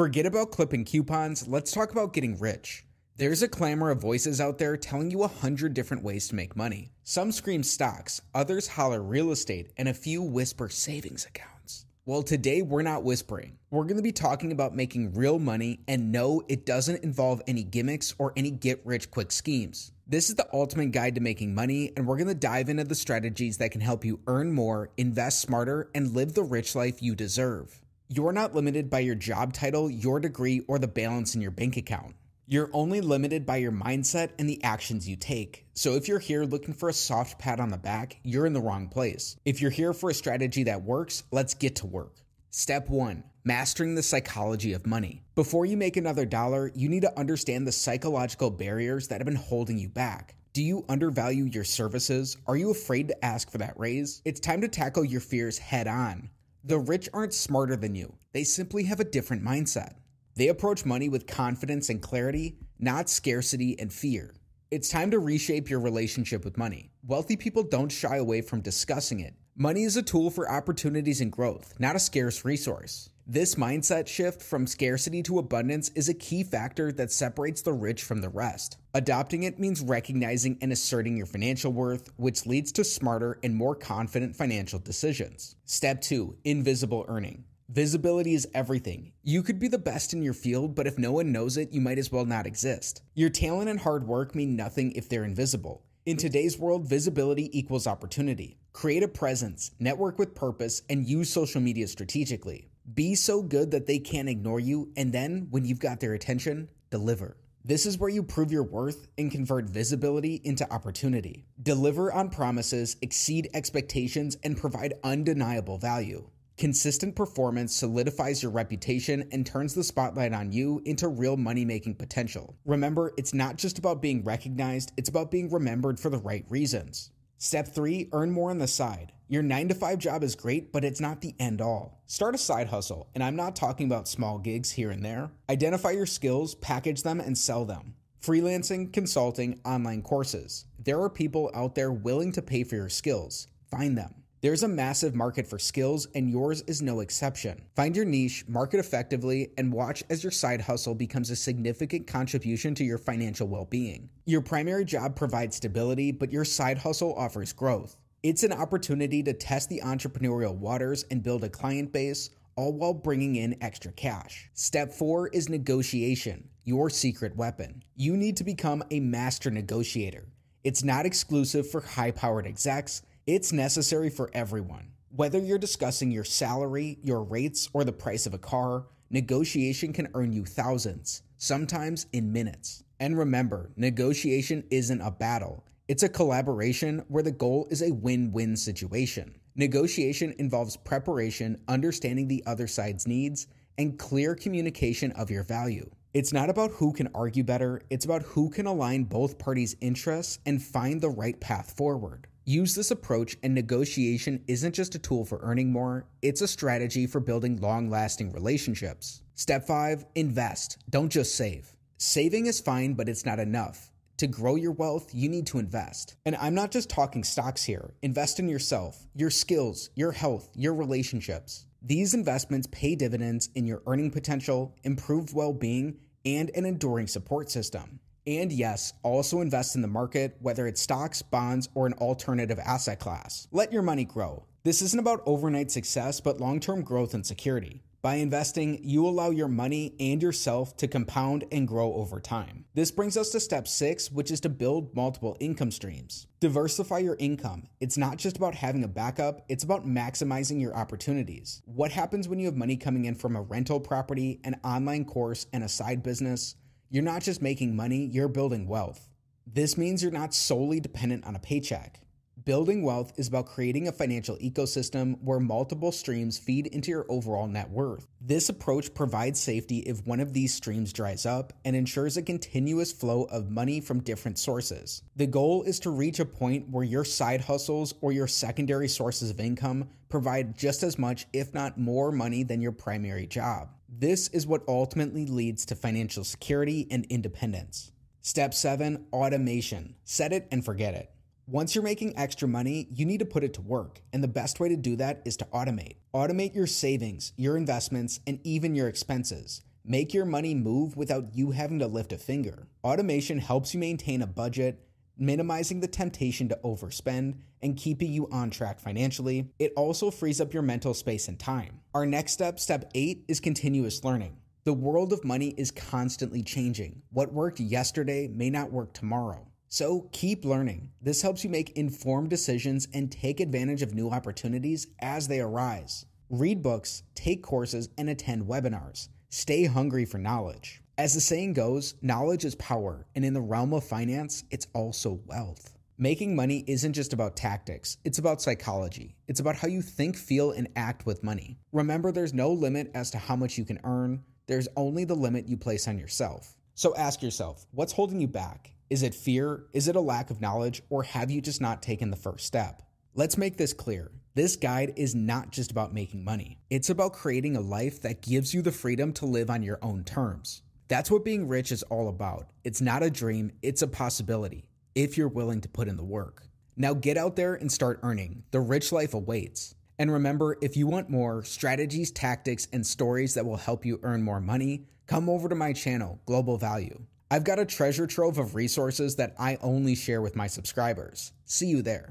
Forget about clipping coupons, let's talk about getting rich. There's a clamor of voices out there telling you a hundred different ways to make money. Some scream stocks, others holler real estate, and a few whisper savings accounts. Well, today we're not whispering. We're going to be talking about making real money, and no, it doesn't involve any gimmicks or any get rich quick schemes. This is the ultimate guide to making money, and we're going to dive into the strategies that can help you earn more, invest smarter, and live the rich life you deserve. You're not limited by your job title, your degree, or the balance in your bank account. You're only limited by your mindset and the actions you take. So if you're here looking for a soft pat on the back, you're in the wrong place. If you're here for a strategy that works, let's get to work. Step one mastering the psychology of money. Before you make another dollar, you need to understand the psychological barriers that have been holding you back. Do you undervalue your services? Are you afraid to ask for that raise? It's time to tackle your fears head on. The rich aren't smarter than you, they simply have a different mindset. They approach money with confidence and clarity, not scarcity and fear. It's time to reshape your relationship with money. Wealthy people don't shy away from discussing it. Money is a tool for opportunities and growth, not a scarce resource. This mindset shift from scarcity to abundance is a key factor that separates the rich from the rest. Adopting it means recognizing and asserting your financial worth, which leads to smarter and more confident financial decisions. Step 2 Invisible Earning. Visibility is everything. You could be the best in your field, but if no one knows it, you might as well not exist. Your talent and hard work mean nothing if they're invisible. In today's world, visibility equals opportunity. Create a presence, network with purpose, and use social media strategically. Be so good that they can't ignore you, and then, when you've got their attention, deliver. This is where you prove your worth and convert visibility into opportunity. Deliver on promises, exceed expectations, and provide undeniable value. Consistent performance solidifies your reputation and turns the spotlight on you into real money making potential. Remember, it's not just about being recognized, it's about being remembered for the right reasons. Step three, earn more on the side. Your nine to five job is great, but it's not the end all. Start a side hustle, and I'm not talking about small gigs here and there. Identify your skills, package them, and sell them. Freelancing, consulting, online courses. There are people out there willing to pay for your skills. Find them. There's a massive market for skills, and yours is no exception. Find your niche, market effectively, and watch as your side hustle becomes a significant contribution to your financial well being. Your primary job provides stability, but your side hustle offers growth. It's an opportunity to test the entrepreneurial waters and build a client base, all while bringing in extra cash. Step four is negotiation, your secret weapon. You need to become a master negotiator. It's not exclusive for high powered execs it's necessary for everyone. Whether you're discussing your salary, your rates, or the price of a car, negotiation can earn you thousands, sometimes in minutes. And remember, negotiation isn't a battle, it's a collaboration where the goal is a win win situation. Negotiation involves preparation, understanding the other side's needs, and clear communication of your value. It's not about who can argue better, it's about who can align both parties' interests and find the right path forward. Use this approach, and negotiation isn't just a tool for earning more, it's a strategy for building long lasting relationships. Step 5 Invest, don't just save. Saving is fine, but it's not enough. To grow your wealth, you need to invest. And I'm not just talking stocks here. Invest in yourself, your skills, your health, your relationships. These investments pay dividends in your earning potential, improved well being, and an enduring support system. And yes, also invest in the market, whether it's stocks, bonds, or an alternative asset class. Let your money grow. This isn't about overnight success, but long term growth and security. By investing, you allow your money and yourself to compound and grow over time. This brings us to step six, which is to build multiple income streams. Diversify your income. It's not just about having a backup, it's about maximizing your opportunities. What happens when you have money coming in from a rental property, an online course, and a side business? You're not just making money, you're building wealth. This means you're not solely dependent on a paycheck. Building wealth is about creating a financial ecosystem where multiple streams feed into your overall net worth. This approach provides safety if one of these streams dries up and ensures a continuous flow of money from different sources. The goal is to reach a point where your side hustles or your secondary sources of income provide just as much, if not more, money than your primary job. This is what ultimately leads to financial security and independence. Step 7 Automation. Set it and forget it. Once you're making extra money, you need to put it to work, and the best way to do that is to automate. Automate your savings, your investments, and even your expenses. Make your money move without you having to lift a finger. Automation helps you maintain a budget, minimizing the temptation to overspend and keeping you on track financially. It also frees up your mental space and time. Our next step, step eight, is continuous learning. The world of money is constantly changing. What worked yesterday may not work tomorrow. So keep learning. This helps you make informed decisions and take advantage of new opportunities as they arise. Read books, take courses, and attend webinars. Stay hungry for knowledge. As the saying goes, knowledge is power, and in the realm of finance, it's also wealth. Making money isn't just about tactics, it's about psychology. It's about how you think, feel, and act with money. Remember, there's no limit as to how much you can earn, there's only the limit you place on yourself. So ask yourself what's holding you back? Is it fear? Is it a lack of knowledge? Or have you just not taken the first step? Let's make this clear. This guide is not just about making money, it's about creating a life that gives you the freedom to live on your own terms. That's what being rich is all about. It's not a dream, it's a possibility if you're willing to put in the work. Now get out there and start earning. The rich life awaits. And remember, if you want more strategies, tactics, and stories that will help you earn more money, come over to my channel, Global Value. I've got a treasure trove of resources that I only share with my subscribers. See you there.